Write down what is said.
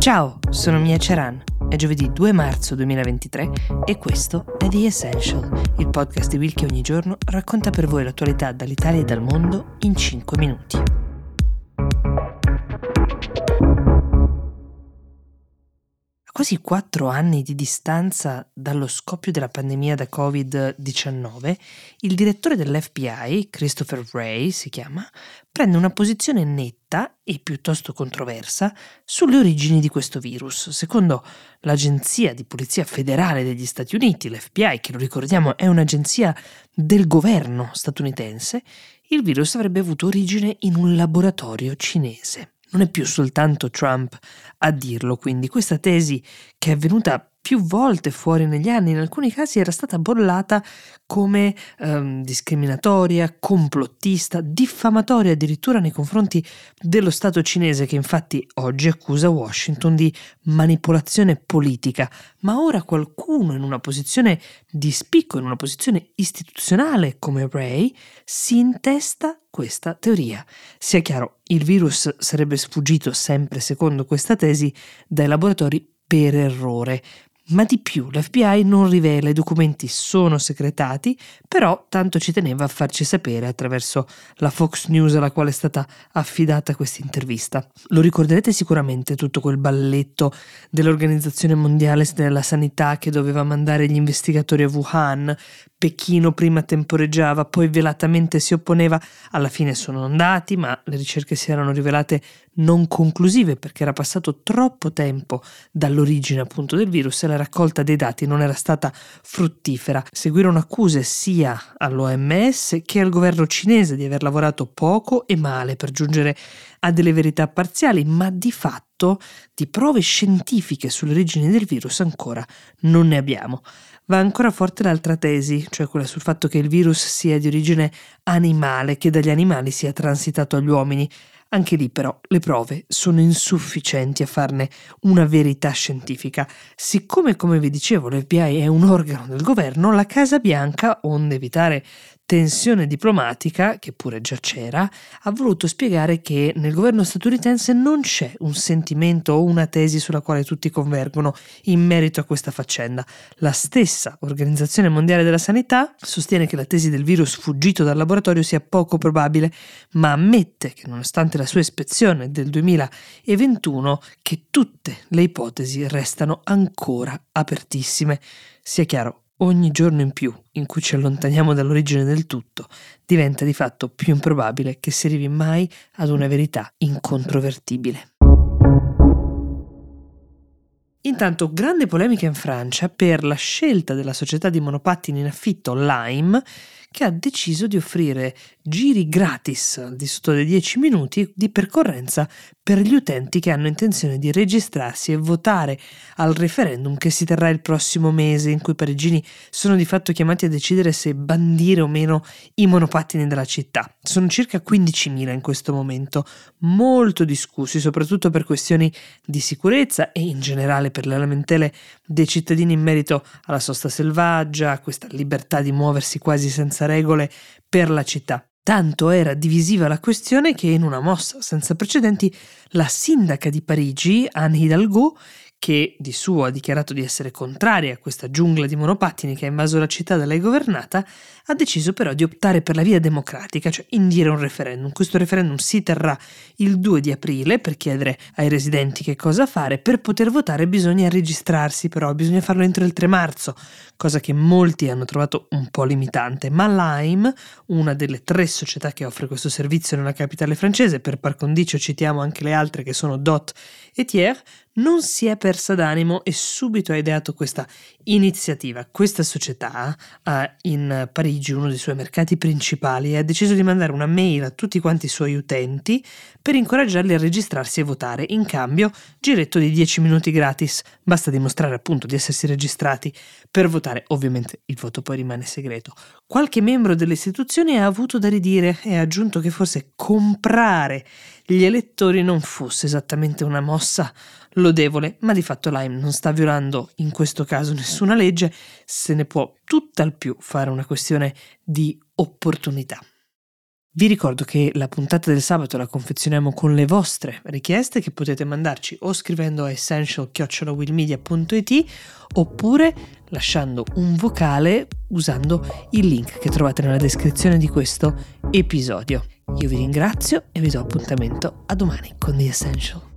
Ciao, sono Mia Ceran. È giovedì 2 marzo 2023 e questo è The Essential, il podcast di Will che ogni giorno racconta per voi l'attualità dall'Italia e dal mondo in 5 minuti. Quasi quattro anni di distanza dallo scoppio della pandemia da Covid-19, il direttore dell'FBI, Christopher Wray si chiama, prende una posizione netta e piuttosto controversa sulle origini di questo virus. Secondo l'Agenzia di Polizia Federale degli Stati Uniti, l'FBI, che lo ricordiamo è un'agenzia del governo statunitense, il virus avrebbe avuto origine in un laboratorio cinese. Non è più soltanto Trump a dirlo, quindi questa tesi che è venuta più volte fuori negli anni, in alcuni casi era stata bollata come ehm, discriminatoria, complottista, diffamatoria addirittura nei confronti dello Stato cinese che infatti oggi accusa Washington di manipolazione politica, ma ora qualcuno in una posizione di spicco, in una posizione istituzionale come Ray, si intesta questa teoria. Sia chiaro, il virus sarebbe sfuggito sempre secondo questa tesi dai laboratori per errore, ma di più, l'FBI non rivela, i documenti sono segretati, però tanto ci teneva a farci sapere attraverso la Fox News alla quale è stata affidata questa intervista. Lo ricorderete sicuramente tutto quel balletto dell'Organizzazione Mondiale della Sanità che doveva mandare gli investigatori a Wuhan Pechino prima temporeggiava, poi velatamente si opponeva, alla fine sono andati, ma le ricerche si erano rivelate non conclusive perché era passato troppo tempo dall'origine appunto del virus e la raccolta dei dati non era stata fruttifera. Seguirono accuse sia all'OMS che al governo cinese di aver lavorato poco e male per giungere a delle verità parziali, ma di fatto di prove scientifiche sulle origini del virus ancora non ne abbiamo. Va ancora forte l'altra tesi, cioè quella sul fatto che il virus sia di origine animale, che dagli animali sia transitato agli uomini. Anche lì però le prove sono insufficienti a farne una verità scientifica. Siccome, come vi dicevo, l'FBI è un organo del governo, la Casa Bianca, onde evitare tensione diplomatica, che pure già c'era, ha voluto spiegare che nel governo statunitense non c'è un sentimento o una tesi sulla quale tutti convergono in merito a questa faccenda. La stessa Organizzazione Mondiale della Sanità sostiene che la tesi del virus fuggito dal laboratorio sia poco probabile, ma ammette che nonostante la sua ispezione del 2021 che tutte le ipotesi restano ancora apertissime. Sia chiaro, ogni giorno in più in cui ci allontaniamo dall'origine del tutto, diventa di fatto più improbabile che si arrivi mai ad una verità incontrovertibile. Intanto, grande polemica in Francia per la scelta della società di monopattini in affitto Lime che ha deciso di offrire giri gratis di sotto dei 10 minuti di percorrenza per gli utenti che hanno intenzione di registrarsi e votare al referendum che si terrà il prossimo mese, in cui i parigini sono di fatto chiamati a decidere se bandire o meno i monopattini della città. Sono circa 15.000 in questo momento, molto discussi, soprattutto per questioni di sicurezza e in generale per le lamentele dei cittadini in merito alla sosta selvaggia, a questa libertà di muoversi quasi senza regole per la città. Tanto era divisiva la questione che in una mossa senza precedenti la sindaca di Parigi, Anne Hidalgo, che di suo ha dichiarato di essere contraria a questa giungla di monopattini che ha invaso la città da lei governata, ha deciso però di optare per la via democratica, cioè indire un referendum. Questo referendum si terrà il 2 di aprile per chiedere ai residenti che cosa fare. Per poter votare bisogna registrarsi, però bisogna farlo entro il 3 marzo, cosa che molti hanno trovato un po' limitante. Ma Lime, una delle tre società che offre questo servizio nella capitale francese, per par condicio citiamo anche le altre che sono Dot e Thiers, non si è persa d'animo e subito ha ideato questa iniziativa. Questa società ha in Parigi uno dei suoi mercati principali e ha deciso di mandare una mail a tutti quanti i suoi utenti per incoraggiarli a registrarsi e votare. In cambio, giretto di 10 minuti gratis. Basta dimostrare appunto di essersi registrati per votare. Ovviamente il voto poi rimane segreto. Qualche membro delle istituzioni ha avuto da ridire e ha aggiunto che forse comprare gli elettori non fosse esattamente una mossa lodevole, ma di fatto Lime non sta violando in questo caso nessuna legge, se ne può tutt'al più fare una questione di opportunità. Vi ricordo che la puntata del sabato la confezioniamo con le vostre richieste che potete mandarci o scrivendo a essential.willmedia.it oppure lasciando un vocale usando il link che trovate nella descrizione di questo episodio. Io vi ringrazio e vi do appuntamento a domani con The Essential.